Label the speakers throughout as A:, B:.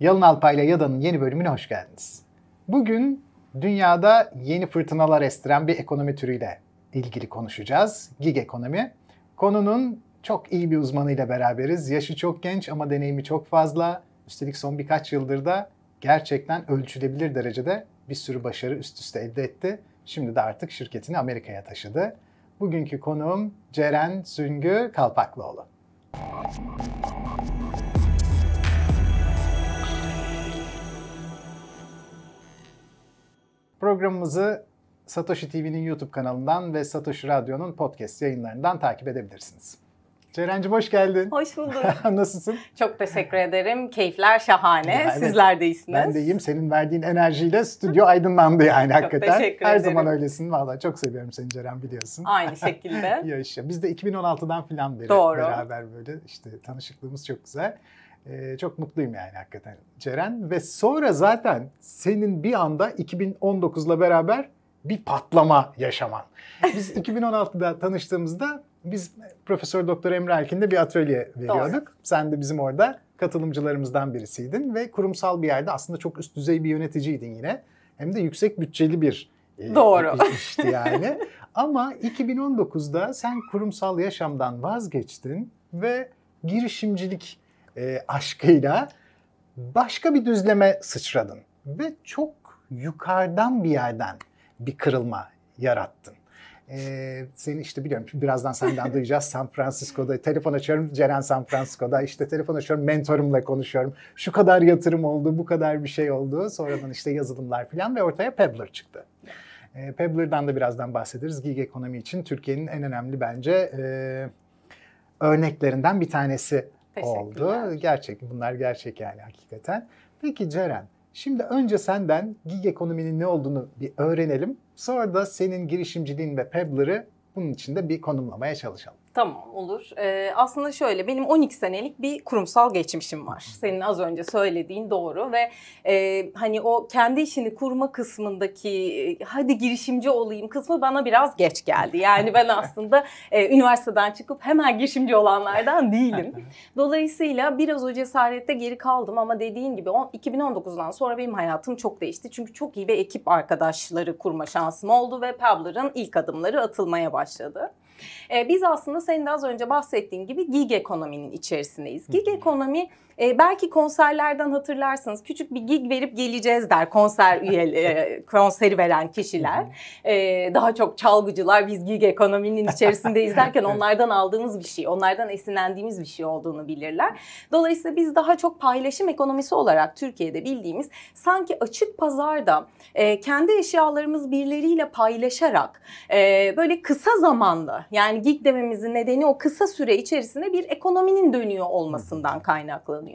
A: Yalın Alpay'la Yada'nın yeni bölümüne hoş geldiniz. Bugün dünyada yeni fırtınalar estiren bir ekonomi türüyle ilgili konuşacağız. Gig ekonomi. Konunun çok iyi bir uzmanıyla beraberiz. Yaşı çok genç ama deneyimi çok fazla. Üstelik son birkaç yıldır da gerçekten ölçülebilir derecede bir sürü başarı üst üste elde etti. Şimdi de artık şirketini Amerika'ya taşıdı. Bugünkü konuğum Ceren Süngü Kalpaklıoğlu. Programımızı Satoshi TV'nin YouTube kanalından ve Satoshi Radyo'nun podcast yayınlarından takip edebilirsiniz. Ceren'cim hoş geldin.
B: Hoş bulduk.
A: Nasılsın?
B: Çok teşekkür ederim. Keyifler şahane. Ya, evet. Sizler de iyisiniz.
A: Ben de iyiyim. Senin verdiğin enerjiyle stüdyo aydınlandı yani
B: Çok
A: hakikaten.
B: teşekkür
A: Her
B: ederim.
A: zaman öylesin. Valla çok seviyorum seni Ceren biliyorsun.
B: Aynı şekilde.
A: Yaşa. Biz de 2016'dan falan beri
B: Doğru.
A: beraber böyle işte tanışıklığımız çok güzel. Ee, çok mutluyum yani hakikaten Ceren. Ve sonra zaten senin bir anda 2019'la beraber bir patlama yaşaman. Biz 2016'da tanıştığımızda biz Profesör Doktor Emre Erkin'de bir atölye veriyorduk.
B: Doğru.
A: Sen de bizim orada katılımcılarımızdan birisiydin ve kurumsal bir yerde aslında çok üst düzey bir yöneticiydin yine. Hem de yüksek bütçeli bir e,
B: Doğru.
A: işti yani. Ama 2019'da sen kurumsal yaşamdan vazgeçtin ve girişimcilik e, aşkıyla başka bir düzleme sıçradın ve çok yukarıdan bir yerden bir kırılma yarattın. Ee, seni işte biliyorum birazdan senden duyacağız. San Francisco'da telefon açıyorum Ceren San Francisco'da. İşte telefon açıyorum mentorumla konuşuyorum. Şu kadar yatırım oldu bu kadar bir şey oldu. Sonradan işte yazılımlar falan ve ortaya Pebbler çıktı. Ee, Pebbler'dan da birazdan bahsederiz. Gig ekonomi için Türkiye'nin en önemli bence e, örneklerinden bir tanesi oldu. Gerçek bunlar gerçek yani hakikaten. Peki Ceren Şimdi önce senden gig ekonominin ne olduğunu bir öğrenelim. Sonra da senin girişimciliğin ve Pebbler'ı bunun içinde bir konumlamaya çalışalım.
B: Tamam olur. Ee, aslında şöyle benim 12 senelik bir kurumsal geçmişim var. Senin az önce söylediğin doğru ve e, hani o kendi işini kurma kısmındaki e, hadi girişimci olayım kısmı bana biraz geç geldi. Yani ben aslında e, üniversiteden çıkıp hemen girişimci olanlardan değilim. Dolayısıyla biraz o cesarette geri kaldım ama dediğin gibi on- 2019'dan sonra benim hayatım çok değişti. Çünkü çok iyi bir ekip arkadaşları kurma şansım oldu ve Pebbler'ın ilk adımları atılmaya başladı. Ee, biz aslında senin de az önce bahsettiğin gibi gig ekonominin içerisindeyiz. Gig ekonomi e, belki konserlerden hatırlarsınız küçük bir gig verip geleceğiz der konser üyeleri, konseri veren kişiler. Ee, daha çok çalgıcılar biz gig ekonominin içerisindeyiz derken onlardan aldığımız bir şey, onlardan esinlendiğimiz bir şey olduğunu bilirler. Dolayısıyla biz daha çok paylaşım ekonomisi olarak Türkiye'de bildiğimiz sanki açık pazarda e, kendi eşyalarımız birileriyle paylaşarak e, böyle kısa zamanda yani gig dememizin nedeni o kısa süre içerisinde bir ekonominin dönüyor olmasından kaynaklanıyor.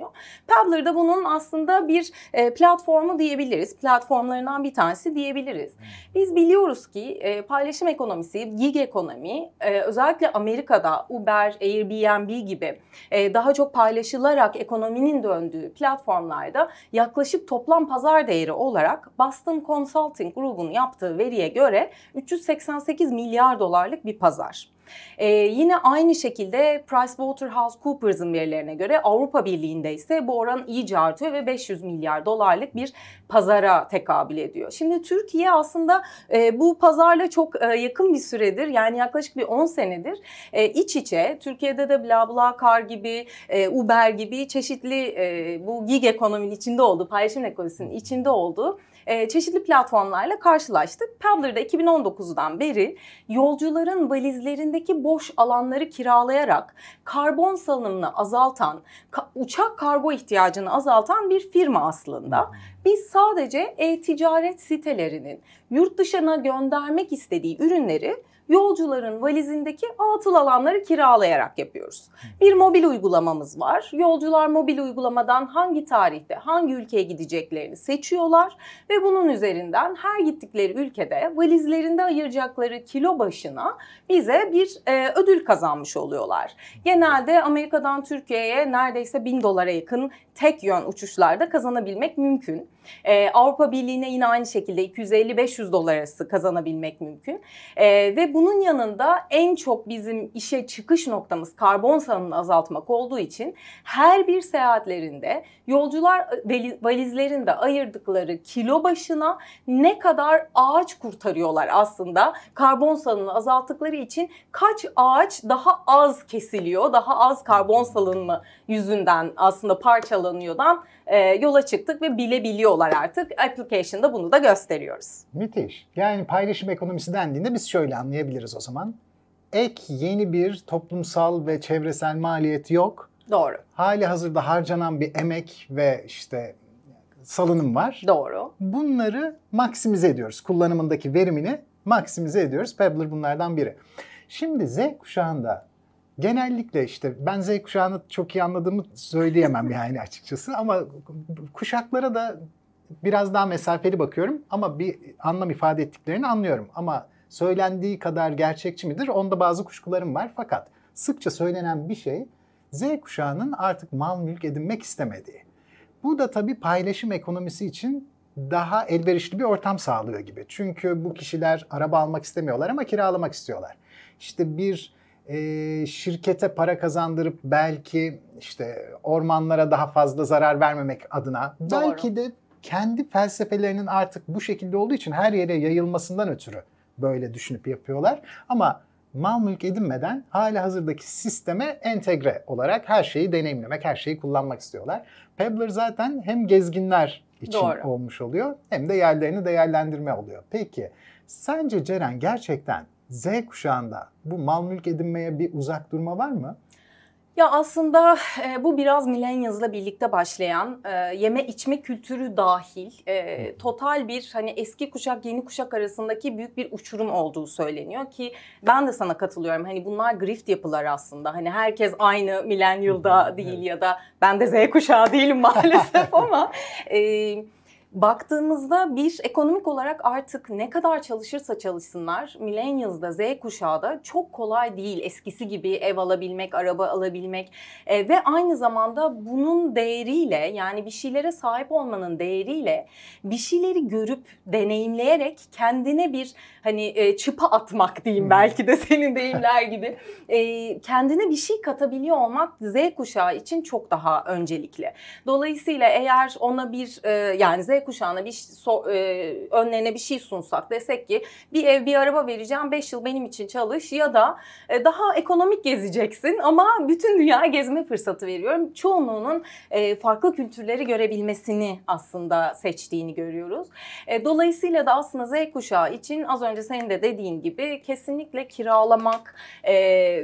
B: Pebbler da bunun aslında bir e, platformu diyebiliriz. Platformlarından bir tanesi diyebiliriz. Biz biliyoruz ki e, paylaşım ekonomisi, gig ekonomi e, özellikle Amerika'da Uber, Airbnb gibi daha çok paylaşılarak ekonominin döndüğü platformlarda yaklaşık toplam pazar değeri olarak Boston Consulting grubunun yaptığı veriye göre 388 milyar dolarlık bir pazar. Ee, yine aynı şekilde PricewaterhouseCoopers'ın verilerine göre Avrupa Birliği'nde ise bu oran iyice artıyor ve 500 milyar dolarlık bir pazara tekabül ediyor. Şimdi Türkiye aslında e, bu pazarla çok e, yakın bir süredir yani yaklaşık bir 10 senedir e, iç içe Türkiye'de de BlaBlaCar gibi e, Uber gibi çeşitli e, bu gig ekonominin içinde olduğu paylaşım ekonomisinin içinde olduğu e, çeşitli platformlarla karşılaştık. Pebbler'da 2019'dan beri yolcuların valizlerindeki boş alanları kiralayarak karbon salınımını azaltan, ka- uçak kargo ihtiyacını azaltan bir firma aslında. Biz sadece e-ticaret sitelerinin yurt dışına göndermek istediği ürünleri yolcuların valizindeki atıl alanları kiralayarak yapıyoruz. Bir mobil uygulamamız var. Yolcular mobil uygulamadan hangi tarihte, hangi ülkeye gideceklerini seçiyorlar ve bunun üzerinden her gittikleri ülkede valizlerinde ayıracakları kilo başına bize bir e, ödül kazanmış oluyorlar. Genelde Amerika'dan Türkiye'ye neredeyse 1000 dolara yakın tek yön uçuşlarda kazanabilmek mümkün. Ee, Avrupa Birliği'ne yine aynı şekilde 250-500 dolar arası kazanabilmek mümkün. Ee, ve bunun yanında en çok bizim işe çıkış noktamız karbon salımını azaltmak olduğu için her bir seyahatlerinde yolcular e, valizlerinde ayırdıkları kilo başına ne kadar ağaç kurtarıyorlar aslında. Karbon salımını azalttıkları için kaç ağaç daha az kesiliyor, daha az karbon salınımı yüzünden aslında parçalanıyordan e, yola çıktık ve bilebiliyorlar artık. Application'da bunu da gösteriyoruz.
A: Müthiş. Yani paylaşım ekonomisi dendiğinde biz şöyle anlayabiliriz o zaman. Ek yeni bir toplumsal ve çevresel maliyet yok.
B: Doğru.
A: Hali hazırda harcanan bir emek ve işte salınım var.
B: Doğru.
A: Bunları maksimize ediyoruz. Kullanımındaki verimini maksimize ediyoruz. Pebbler bunlardan biri. Şimdi Z kuşağında genellikle işte ben Z kuşağını çok iyi anladığımı söyleyemem yani açıkçası ama kuşaklara da biraz daha mesafeli bakıyorum ama bir anlam ifade ettiklerini anlıyorum. Ama söylendiği kadar gerçekçi midir? Onda bazı kuşkularım var. Fakat sıkça söylenen bir şey Z kuşağının artık mal mülk edinmek istemediği. Bu da tabii paylaşım ekonomisi için daha elverişli bir ortam sağlıyor gibi. Çünkü bu kişiler araba almak istemiyorlar ama kiralamak istiyorlar. İşte bir e, şirkete para kazandırıp belki işte ormanlara daha fazla zarar vermemek adına Doğru. belki de kendi felsefelerinin artık bu şekilde olduğu için her yere yayılmasından ötürü böyle düşünüp yapıyorlar. Ama mal mülk edinmeden hala hazırdaki sisteme entegre olarak her şeyi deneyimlemek, her şeyi kullanmak istiyorlar. Pebbler zaten hem gezginler için Doğru. olmuş oluyor hem de yerlerini değerlendirme oluyor. Peki sence Ceren gerçekten Z kuşağında bu mal mülk edinmeye bir uzak durma var mı?
B: Ya aslında e, bu biraz millennials'la birlikte başlayan e, yeme içme kültürü dahil e, total bir hani eski kuşak yeni kuşak arasındaki büyük bir uçurum olduğu söyleniyor ki ben de sana katılıyorum. Hani bunlar grift yapılar aslında. Hani herkes aynı millennial'da değil ya da ben de Z kuşağı değilim maalesef ama e, baktığımızda bir ekonomik olarak artık ne kadar çalışırsa çalışsınlar millennials'da Z kuşağı da çok kolay değil eskisi gibi ev alabilmek, araba alabilmek e, ve aynı zamanda bunun değeriyle yani bir şeylere sahip olmanın değeriyle bir şeyleri görüp deneyimleyerek kendine bir hani e, çıpa atmak diyeyim hmm. belki de senin deyimler gibi e, kendine bir şey katabiliyor olmak Z kuşağı için çok daha öncelikli. Dolayısıyla eğer ona bir e, yani Z kuşağına bir so, e, önlerine bir şey sunsak desek ki bir ev bir araba vereceğim 5 yıl benim için çalış ya da e, daha ekonomik gezeceksin ama bütün dünya gezme fırsatı veriyorum. Çoğunluğunun e, farklı kültürleri görebilmesini aslında seçtiğini görüyoruz. E, dolayısıyla da aslında Z kuşağı için az önce senin de dediğin gibi kesinlikle kiralamak e,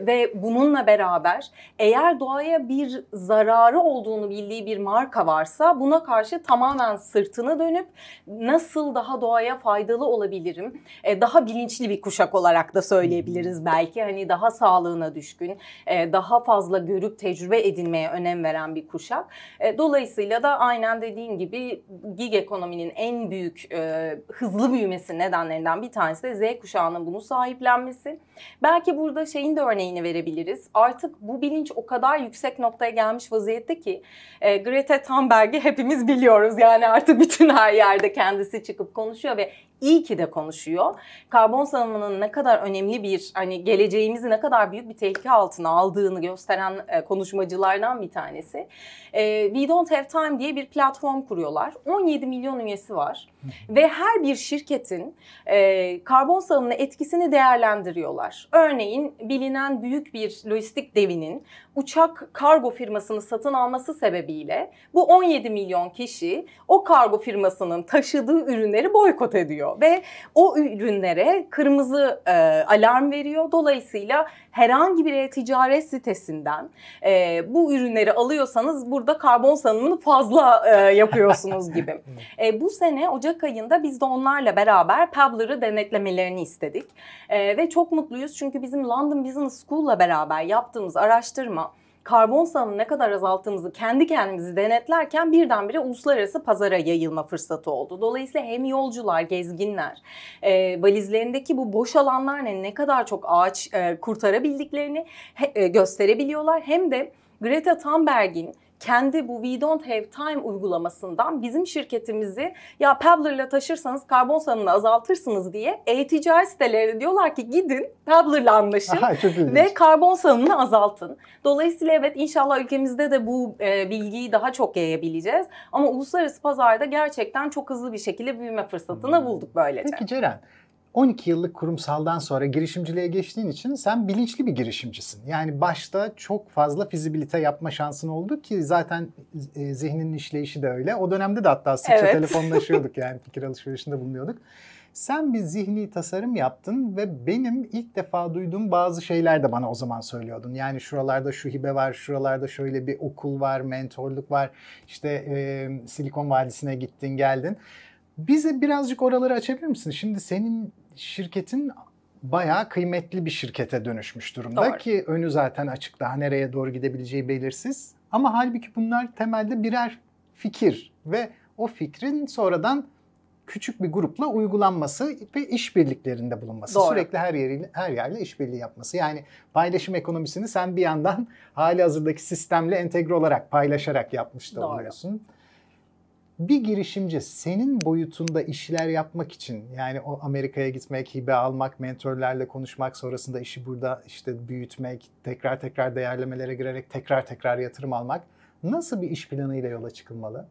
B: ve bununla beraber eğer doğaya bir zararı olduğunu bildiği bir marka varsa buna karşı tamamen sırtını arkasına dönüp nasıl daha doğaya faydalı olabilirim? E, daha bilinçli bir kuşak olarak da söyleyebiliriz belki. Hani daha sağlığına düşkün, e, daha fazla görüp tecrübe edinmeye önem veren bir kuşak. E, dolayısıyla da aynen dediğin gibi gig ekonominin en büyük e, hızlı büyümesi nedenlerinden bir tanesi de Z kuşağının bunu sahiplenmesi. Belki burada şeyin de örneğini verebiliriz. Artık bu bilinç o kadar yüksek noktaya gelmiş vaziyette ki e, Greta Thunberg'i hepimiz biliyoruz. Yani artık bütün bütün her yerde kendisi çıkıp konuşuyor ve iyi ki de konuşuyor. Karbon salımının ne kadar önemli bir hani geleceğimizi ne kadar büyük bir tehlike altına aldığını gösteren e, konuşmacılardan bir tanesi. E, We Don't Have Time diye bir platform kuruyorlar. 17 milyon üyesi var ve her bir şirketin e, karbon salımına etkisini değerlendiriyorlar. Örneğin bilinen büyük bir lojistik devinin uçak kargo firmasını satın alması sebebiyle bu 17 milyon kişi o kargo firmasının taşıdığı ürünleri boykot ediyor ve o ürünlere kırmızı e, alarm veriyor. Dolayısıyla herhangi bir e-ticaret sitesinden e, bu ürünleri alıyorsanız burada karbon salımını fazla e, yapıyorsunuz gibi. e, bu sene Ocak ayında biz de onlarla beraber Pebbler'ı denetlemelerini istedik. E, ve çok mutluyuz çünkü bizim London Business School'la beraber yaptığımız araştırma karbon salımını ne kadar azalttığımızı kendi kendimizi denetlerken birdenbire uluslararası pazara yayılma fırsatı oldu. Dolayısıyla hem yolcular, gezginler e, valizlerindeki bu boş alanlarla ne kadar çok ağaç e, kurtarabildiklerini he, e, gösterebiliyorlar. Hem de Greta Thunberg'in kendi bu We Don't Have Time uygulamasından bizim şirketimizi ya Pabbler'la taşırsanız karbon salınımını azaltırsınız diye e-ticaret siteleri diyorlar ki gidin Pabbler'la anlaşın.
A: Aha.
B: Ve karbon salınımını azaltın. Dolayısıyla evet inşallah ülkemizde de bu e, bilgiyi daha çok yayabileceğiz. Ama uluslararası pazarda gerçekten çok hızlı bir şekilde büyüme fırsatını
A: Hmm.
B: bulduk böylece.
A: Peki Ceren, 12 yıllık kurumsaldan sonra girişimciliğe geçtiğin için sen bilinçli bir girişimcisin. Yani başta çok fazla fizibilite yapma şansın oldu ki zaten e, zihninin işleyişi de öyle. O dönemde de hatta sıkça
B: Evet.
A: telefonlaşıyorduk yani fikir alışverişinde bulunuyorduk. Sen bir zihni tasarım yaptın ve benim ilk defa duyduğum bazı şeyler de bana o zaman söylüyordun. Yani şuralarda şu hibe var, şuralarda şöyle bir okul var, mentorluk var. İşte e, Silikon Vadisi'ne gittin, geldin. Bize birazcık oraları açabilir misin? Şimdi senin şirketin bayağı kıymetli bir şirkete dönüşmüş durumda
B: Doğru.
A: ki önü zaten açık daha nereye doğru gidebileceği belirsiz. Ama halbuki bunlar temelde birer fikir ve o fikrin sonradan küçük bir grupla uygulanması ve işbirliklerinde bulunması.
B: Doğru.
A: Sürekli her yeriyle her yerle işbirliği yapması. Yani paylaşım ekonomisini sen bir yandan hali hazırdaki sistemle entegre olarak paylaşarak yapmış da
B: Doğru.
A: oluyorsun. Bir girişimci senin boyutunda işler yapmak için yani o Amerika'ya gitmek, hibe almak, mentorlarla konuşmak, sonrasında işi burada işte büyütmek, tekrar tekrar değerlemelere girerek tekrar tekrar yatırım almak nasıl bir iş planıyla yola çıkılmalı?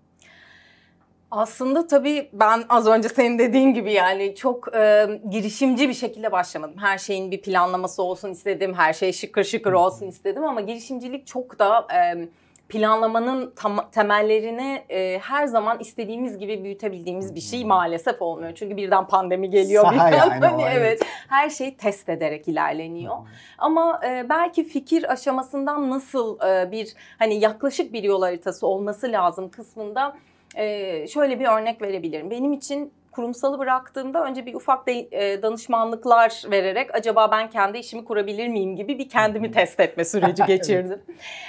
B: Aslında tabii ben az önce senin dediğin gibi yani çok e, girişimci bir şekilde başlamadım. Her şeyin bir planlaması olsun istedim, her şey şıkır şıkır olsun istedim ama girişimcilik çok da e, planlamanın tam, temellerini e, her zaman istediğimiz gibi büyütebildiğimiz bir şey maalesef olmuyor. Çünkü birden pandemi geliyor,
A: Saha
B: birden
A: yani
B: hani
A: evet.
B: her şey test ederek ilerleniyor. Ama e, belki fikir aşamasından nasıl e, bir hani yaklaşık bir yol haritası olması lazım kısmında e, şöyle bir örnek verebilirim. Benim için kurumsalı bıraktığımda önce bir ufak de, e, danışmanlıklar vererek acaba ben kendi işimi kurabilir miyim gibi bir kendimi test etme süreci geçirdim.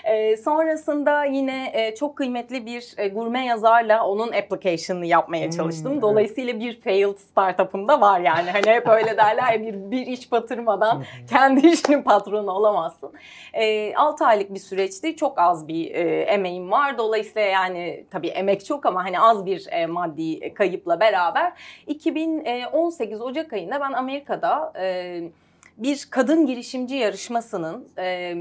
B: E, sonrasında yine e, çok kıymetli bir e, gurme yazarla onun application'ını yapmaya
A: Hmm,
B: çalıştım.
A: evet.
B: Dolayısıyla bir failed startup'ım da var yani. Hani hep öyle derler ya bir, bir iş batırmadan kendi işinin patronu olamazsın. E, 6 aylık bir süreçti. Çok az bir e, emeğim var. Dolayısıyla yani tabii emek çok ama hani az bir e, maddi kayıpla beraber 2018 Ocak ayında ben Amerika'da e, bir kadın girişimci yarışmasının e,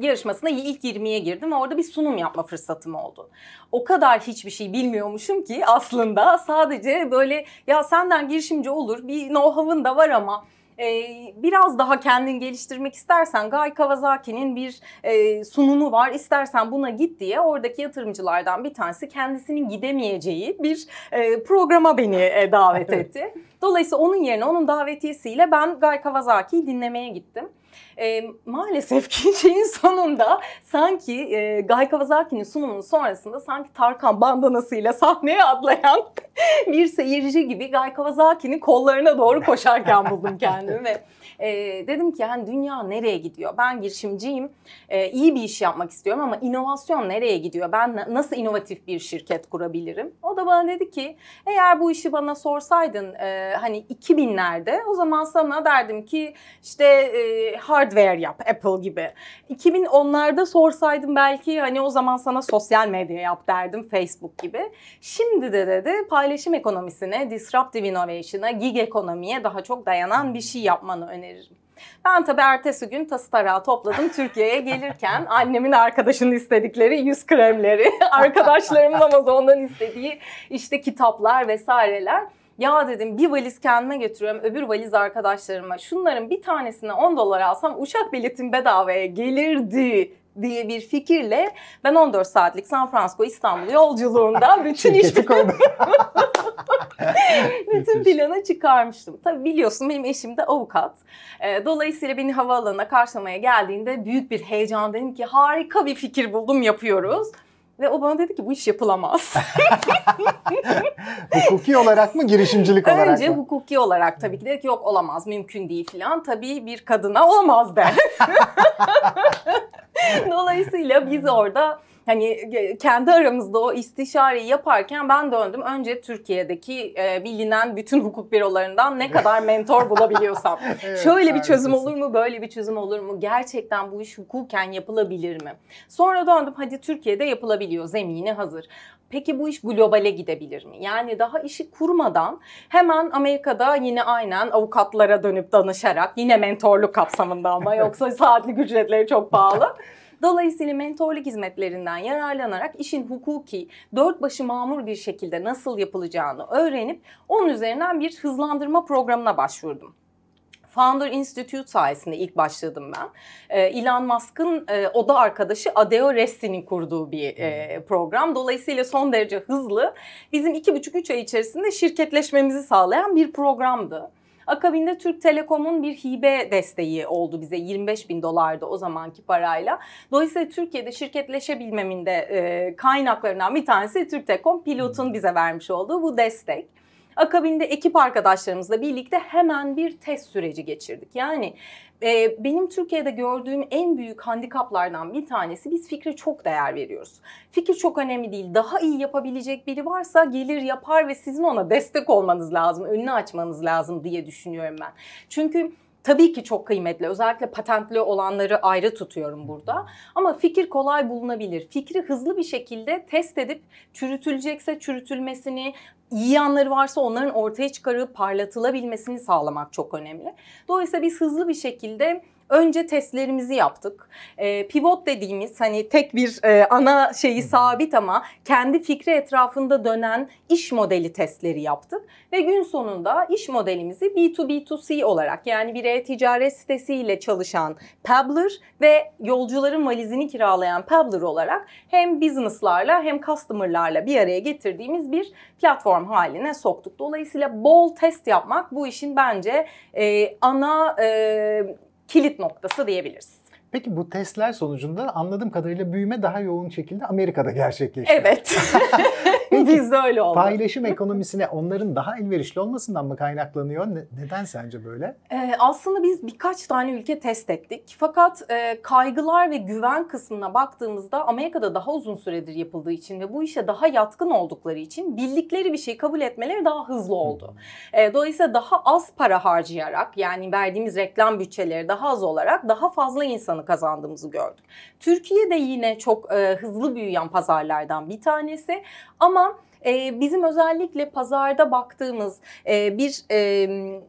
B: yarışmasına ilk 20'ye girdim ve orada bir sunum yapma fırsatım oldu. O kadar hiçbir şey bilmiyormuşum ki aslında sadece böyle ya senden girişimci olur bir know-how'ın da var ama e, biraz daha kendini geliştirmek istersen Guy Kawasaki'nin bir e, sunumu var. İstersen buna git diye oradaki yatırımcılardan bir tanesi kendisinin gidemeyeceği bir e, programa beni e, davet etti. Dolayısıyla onun yerine onun davetiyesiyle ben Guy Kawasaki'yi dinlemeye gittim. E, maalesef ki şeyin sonunda sanki e, Guy Kawasaki'nin sunumunun sonrasında sanki Tarkan bandanasıyla sahneye atlayan bir seyirci gibi Guy Kawasaki'nin kollarına doğru koşarken buldum kendimi ve e, dedim ki hani dünya nereye gidiyor? Ben girişimciyim, e, iyi bir iş yapmak istiyorum ama inovasyon nereye gidiyor? Ben na- nasıl inovatif bir şirket kurabilirim? O da bana dedi ki eğer bu işi bana sorsaydın e, hani 2000'lerde o zaman sana derdim ki işte e, hardware yap Apple gibi. 2010'larda sorsaydım belki hani o zaman sana sosyal medya yap derdim Facebook gibi. Şimdi de dedi paylaşım ekonomisine, disruptive innovation'a, gig ekonomiye daha çok dayanan bir şey yapmanı öneririm. Ben tabii ertesi gün tası tarağı topladım Türkiye'ye gelirken annemin arkadaşının istedikleri yüz kremleri, arkadaşlarımın Amazon'dan istediği işte kitaplar vesaireler. Ya dedim bir valiz kendime götürüyorum öbür valiz arkadaşlarıma. Şunların bir tanesine 10 dolar alsam uçak biletim bedavaya gelirdi diye bir fikirle ben 14 saatlik San Francisco İstanbul yolculuğunda bütün iş bütün planı çıkarmıştım. Tabii biliyorsun benim eşim de avukat. Ee, dolayısıyla beni havaalanına karşılamaya geldiğinde büyük bir heyecan dedim ki harika bir fikir buldum yapıyoruz. Ve o bana dedi ki bu iş yapılamaz.
A: Hukuki olarak mı, girişimcilik olarak
B: Önce
A: mı?
B: hukuki olarak tabii ki dedi ki yok olamaz mümkün değil falan. Tabii bir kadına olamaz der. Dolayısıyla biz orada hani e, kendi aramızda o istişareyi yaparken ben döndüm. Önce Türkiye'deki e, bilinen bütün hukuk bürolarından ne kadar mentor bulabiliyorsam.
A: Evet,
B: Şöyle bir çözüm olur mu, böyle bir çözüm olur mu? Gerçekten bu iş hukuken yapılabilir mi? Sonra döndüm hadi Türkiye'de yapılabiliyor, zemini hazır. Peki bu iş globale gidebilir mi? Yani daha işi kurmadan hemen Amerika'da yine aynen avukatlara dönüp danışarak yine mentorluk kapsamında ama yoksa saatlik ücretleri çok pahalı. Dolayısıyla mentorluk hizmetlerinden yararlanarak işin hukuki, dört başı mamur bir şekilde nasıl yapılacağını öğrenip onun üzerinden bir hızlandırma programına başvurdum. Founder Institute sayesinde ilk başladım ben. Ee, Elon Musk'ın e, oda arkadaşı Adeo Resti'nin kurduğu bir e, program. Dolayısıyla son derece hızlı, bizim iki buçuk üç ay içerisinde şirketleşmemizi sağlayan bir programdı. Akabinde Türk Telekom'un bir hibe desteği oldu bize 25 bin dolardı o zamanki parayla. Dolayısıyla Türkiye'de şirketleşebilmemin de e, kaynaklarından bir tanesi Türk Telekom pilotun bize vermiş olduğu bu destek. Akabinde ekip arkadaşlarımızla birlikte hemen bir test süreci geçirdik. Yani e, benim Türkiye'de gördüğüm en büyük handikaplardan bir tanesi biz fikre çok değer veriyoruz. Fikir çok önemli değil. Daha iyi yapabilecek biri varsa gelir yapar ve sizin ona destek olmanız lazım, önünü açmanız lazım diye düşünüyorum ben. Çünkü tabii ki çok kıymetli. Özellikle patentli olanları ayrı tutuyorum burada. Ama fikir kolay bulunabilir. Fikri hızlı bir şekilde test edip çürütülecekse çürütülmesini, iyi yanları varsa onların ortaya çıkarıp parlatılabilmesini sağlamak çok önemli. Dolayısıyla biz hızlı bir şekilde önce testlerimizi yaptık. E, pivot dediğimiz hani tek bir e, ana şeyi sabit ama kendi fikri etrafında dönen iş modeli testleri yaptık. Ve gün sonunda iş modelimizi B2B2C olarak yani bir e-ticaret sitesiyle çalışan Pabbler ve yolcuların valizini kiralayan Pabbler olarak hem business'larla hem customer'larla bir araya getirdiğimiz bir platform haline soktuk. Dolayısıyla bol test yapmak bu işin bence e, ana e, kilit noktası diyebiliriz.
A: Peki bu testler sonucunda anladığım kadarıyla büyüme daha yoğun şekilde Amerika'da gerçekleşti.
B: Evet. Bizde öyle oldu.
A: Paylaşım ekonomisine onların daha elverişli olmasından mı kaynaklanıyor? Ne- neden sence böyle?
B: Ee, aslında biz birkaç tane ülke test ettik. Fakat e, kaygılar ve güven kısmına baktığımızda Amerika'da daha uzun süredir yapıldığı için ve bu işe daha yatkın oldukları için bildikleri bir şeyi kabul etmeleri daha hızlı oldu. E, dolayısıyla daha az para harcayarak yani verdiğimiz reklam bütçeleri daha az olarak daha fazla insanı kazandığımızı gördük. Türkiye de yine çok e, hızlı büyüyen pazarlardan bir tanesi ama e, bizim özellikle pazarda baktığımız e, bir e,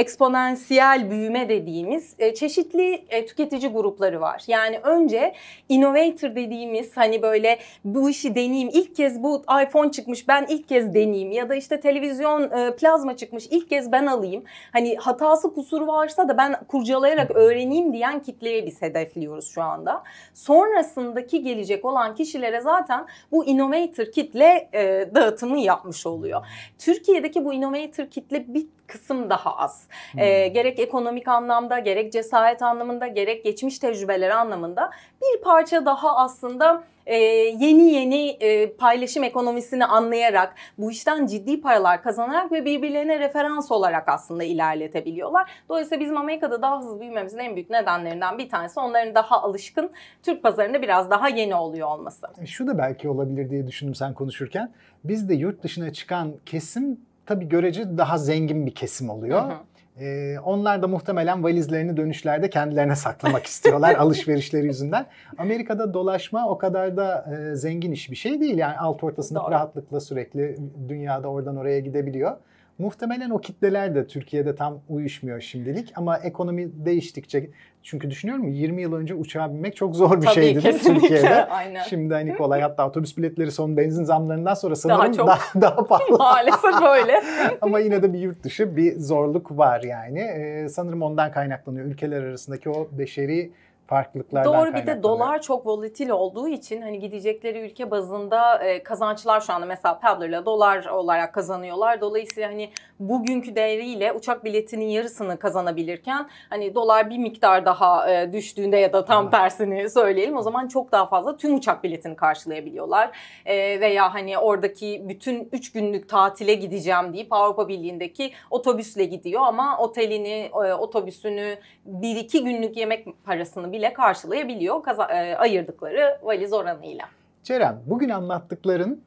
B: eksponansiyel büyüme dediğimiz e, çeşitli e, tüketici grupları var. Yani önce innovator dediğimiz hani böyle bu işi deneyeyim ilk kez bu iPhone çıkmış ben ilk kez deneyeyim ya da işte televizyon e, plazma çıkmış ilk kez ben alayım. Hani hatası kusuru varsa da ben kurcalayarak öğreneyim diyen kitleye biz hedefliyoruz şu anda. Sonrasındaki gelecek olan kişilere zaten bu innovator kitle e, dağıtımı yapmış oluyor. Türkiye'deki bu innovator kitle bir kısım daha az. E, gerek ekonomik anlamda, gerek cesaret anlamında, gerek geçmiş tecrübeleri anlamında bir parça daha aslında e, yeni yeni e, paylaşım ekonomisini anlayarak, bu işten ciddi paralar kazanarak ve birbirlerine referans olarak aslında ilerletebiliyorlar. Dolayısıyla bizim Amerika'da daha hızlı büyümemizin en büyük nedenlerinden bir tanesi onların daha alışkın, Türk pazarında biraz daha yeni oluyor olması.
A: Şu da belki olabilir diye düşündüm sen konuşurken. Biz de yurt dışına çıkan kesim tabii görece daha zengin bir kesim oluyor.
B: Hı hı.
A: Ee, onlar da muhtemelen valizlerini dönüşlerde kendilerine saklamak istiyorlar alışverişleri yüzünden. Amerika'da dolaşma o kadar da e, zengin iş bir şey değil. Yani alt ortasında
B: Doğru.
A: rahatlıkla sürekli dünyada oradan oraya gidebiliyor. Muhtemelen o kitleler de Türkiye'de tam uyuşmuyor şimdilik ama ekonomi değiştikçe çünkü düşünüyorum 20 yıl önce uçağa binmek çok zor bir
B: Tabii
A: şeydi değil mi. Türkiye'de.
B: Aynen.
A: Şimdi hani kolay hatta otobüs biletleri son benzin zamlarından sonra sanırım
B: çok.
A: daha, daha pahalı.
B: Maalesef öyle.
A: Ama yine de bir yurt dışı bir zorluk var yani. Ee, sanırım ondan kaynaklanıyor. Ülkeler arasındaki o beşeri farklılıklardan
B: Doğru bir de dolar çok volatil olduğu için hani gidecekleri ülke bazında e, kazançlar şu anda mesela Pabbler'la dolar olarak kazanıyorlar. Dolayısıyla hani bugünkü değeriyle uçak biletinin yarısını kazanabilirken hani dolar bir miktar daha e, düştüğünde ya da tam tersini söyleyelim o zaman çok daha fazla tüm uçak biletini karşılayabiliyorlar. E, veya hani oradaki bütün 3 günlük tatile gideceğim deyip Avrupa Birliği'ndeki otobüsle gidiyor ama otelini, e, otobüsünü 1-2 günlük yemek parasını bile karşılayabiliyor kaza- e, ayırdıkları valiz oranıyla.
A: Ceren, bugün anlattıkların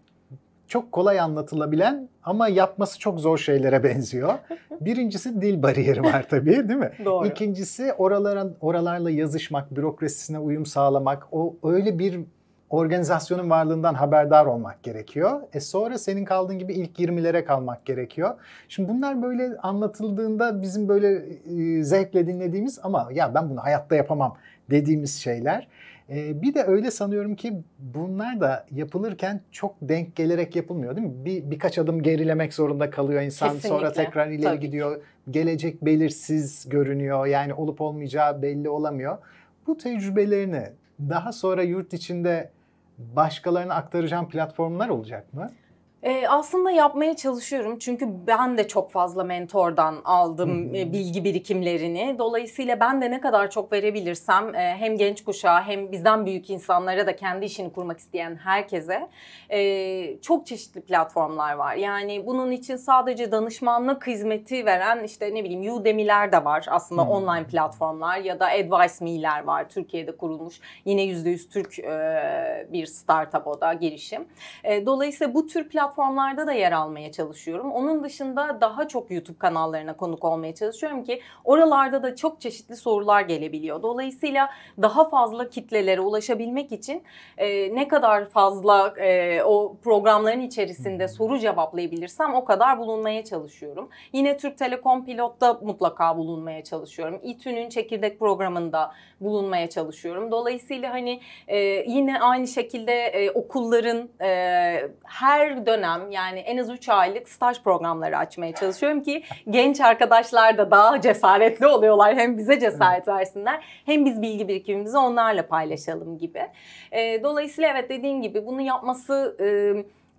A: çok kolay anlatılabilen ama yapması çok zor şeylere benziyor. Birincisi dil bariyeri var tabii değil mi?
B: Doğru.
A: İkincisi oralara, oralarla yazışmak, bürokrasisine uyum sağlamak, o öyle bir organizasyonun varlığından haberdar olmak gerekiyor. E sonra senin kaldığın gibi ilk 20'lere kalmak gerekiyor. Şimdi bunlar böyle anlatıldığında bizim böyle e, zevkle dinlediğimiz ama ya ben bunu hayatta yapamam dediğimiz şeyler. E, bir de öyle sanıyorum ki bunlar da yapılırken çok denk gelerek yapılmıyor değil mi? Bir, birkaç adım gerilemek zorunda kalıyor insan. Sonra
B: Kesinlikle.
A: tekrar ileri
B: Tabii.
A: gidiyor. Gelecek belirsiz görünüyor. Yani olup olmayacağı belli olamıyor. Bu tecrübelerini daha sonra yurt içinde başkalarına aktaracağım platformlar olacak mı?
B: Ee, aslında yapmaya çalışıyorum çünkü ben de çok fazla mentordan aldım e, bilgi birikimlerini. Dolayısıyla ben de ne kadar çok verebilirsem e, hem genç kuşağa hem bizden büyük insanlara da kendi işini kurmak isteyen herkese e, çok çeşitli platformlar var. Yani bunun için sadece danışmanlık hizmeti veren işte ne bileyim Udemy'ler de var aslında
A: Hı.
B: online platformlar ya da Advice Me'ler var Türkiye'de kurulmuş yine %100 Türk e, bir startup o da girişim. E, dolayısıyla bu tür platformlarda da yer almaya çalışıyorum. Onun dışında daha çok YouTube kanallarına konuk olmaya çalışıyorum ki oralarda da çok çeşitli sorular gelebiliyor. Dolayısıyla daha fazla kitlelere ulaşabilmek için e, ne kadar fazla e, o programların içerisinde soru cevaplayabilirsem o kadar bulunmaya çalışıyorum. Yine Türk Telekom Pilot'ta mutlaka bulunmaya çalışıyorum. İTÜ'nün çekirdek programında bulunmaya çalışıyorum. Dolayısıyla hani e, yine aynı şekilde e, okulların e, her dönem yani en az 3 aylık staj programları açmaya çalışıyorum ki genç arkadaşlar da daha cesaretli oluyorlar. Hem bize cesaret versinler hem biz bilgi birikimimizi onlarla paylaşalım gibi. E, dolayısıyla evet dediğin gibi bunu yapması e,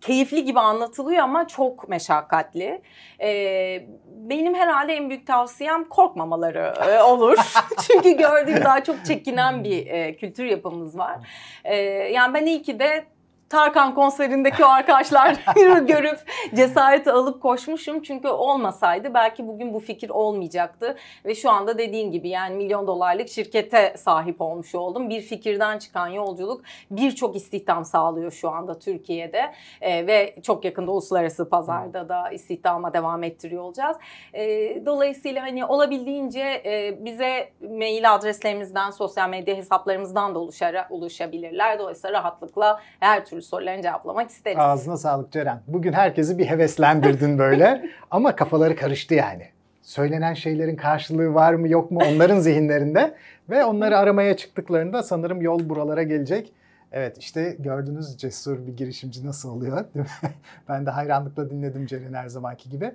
B: keyifli gibi anlatılıyor ama çok meşakkatli. Ee, benim herhalde en büyük tavsiyem korkmamaları e, olur. Çünkü gördüğüm daha çok çekinen bir e, kültür yapımız var. Ee, yani ben iyi ki de Tarkan konserindeki o arkadaşlar görüp cesareti alıp koşmuşum. Çünkü olmasaydı belki bugün bu fikir olmayacaktı. Ve şu anda dediğin gibi yani milyon dolarlık şirkete sahip olmuş oldum. Bir fikirden çıkan yolculuk birçok istihdam sağlıyor şu anda Türkiye'de. Ee, ve çok yakında uluslararası pazarda da istihdama devam ettiriyor olacağız. Ee, dolayısıyla hani olabildiğince e, bize mail adreslerimizden, sosyal medya hesaplarımızdan da ulaşar, ulaşabilirler. Dolayısıyla rahatlıkla her türlü sorularını cevaplamak isteriz.
A: Ağzına sağlık Ceren. Bugün herkesi bir heveslendirdin böyle ama kafaları karıştı yani. Söylenen şeylerin karşılığı var mı yok mu onların zihinlerinde ve onları aramaya çıktıklarında sanırım yol buralara gelecek. Evet işte gördünüz cesur bir girişimci nasıl oluyor değil mi? Ben de hayranlıkla dinledim Ceren her zamanki gibi.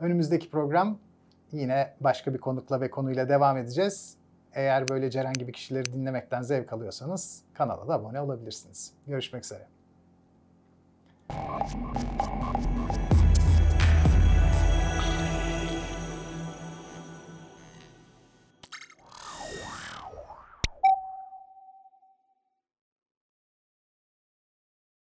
A: Önümüzdeki program yine başka bir konukla ve konuyla devam edeceğiz. Eğer böyle Ceren gibi kişileri dinlemekten zevk alıyorsanız kanala da abone olabilirsiniz. Görüşmek üzere.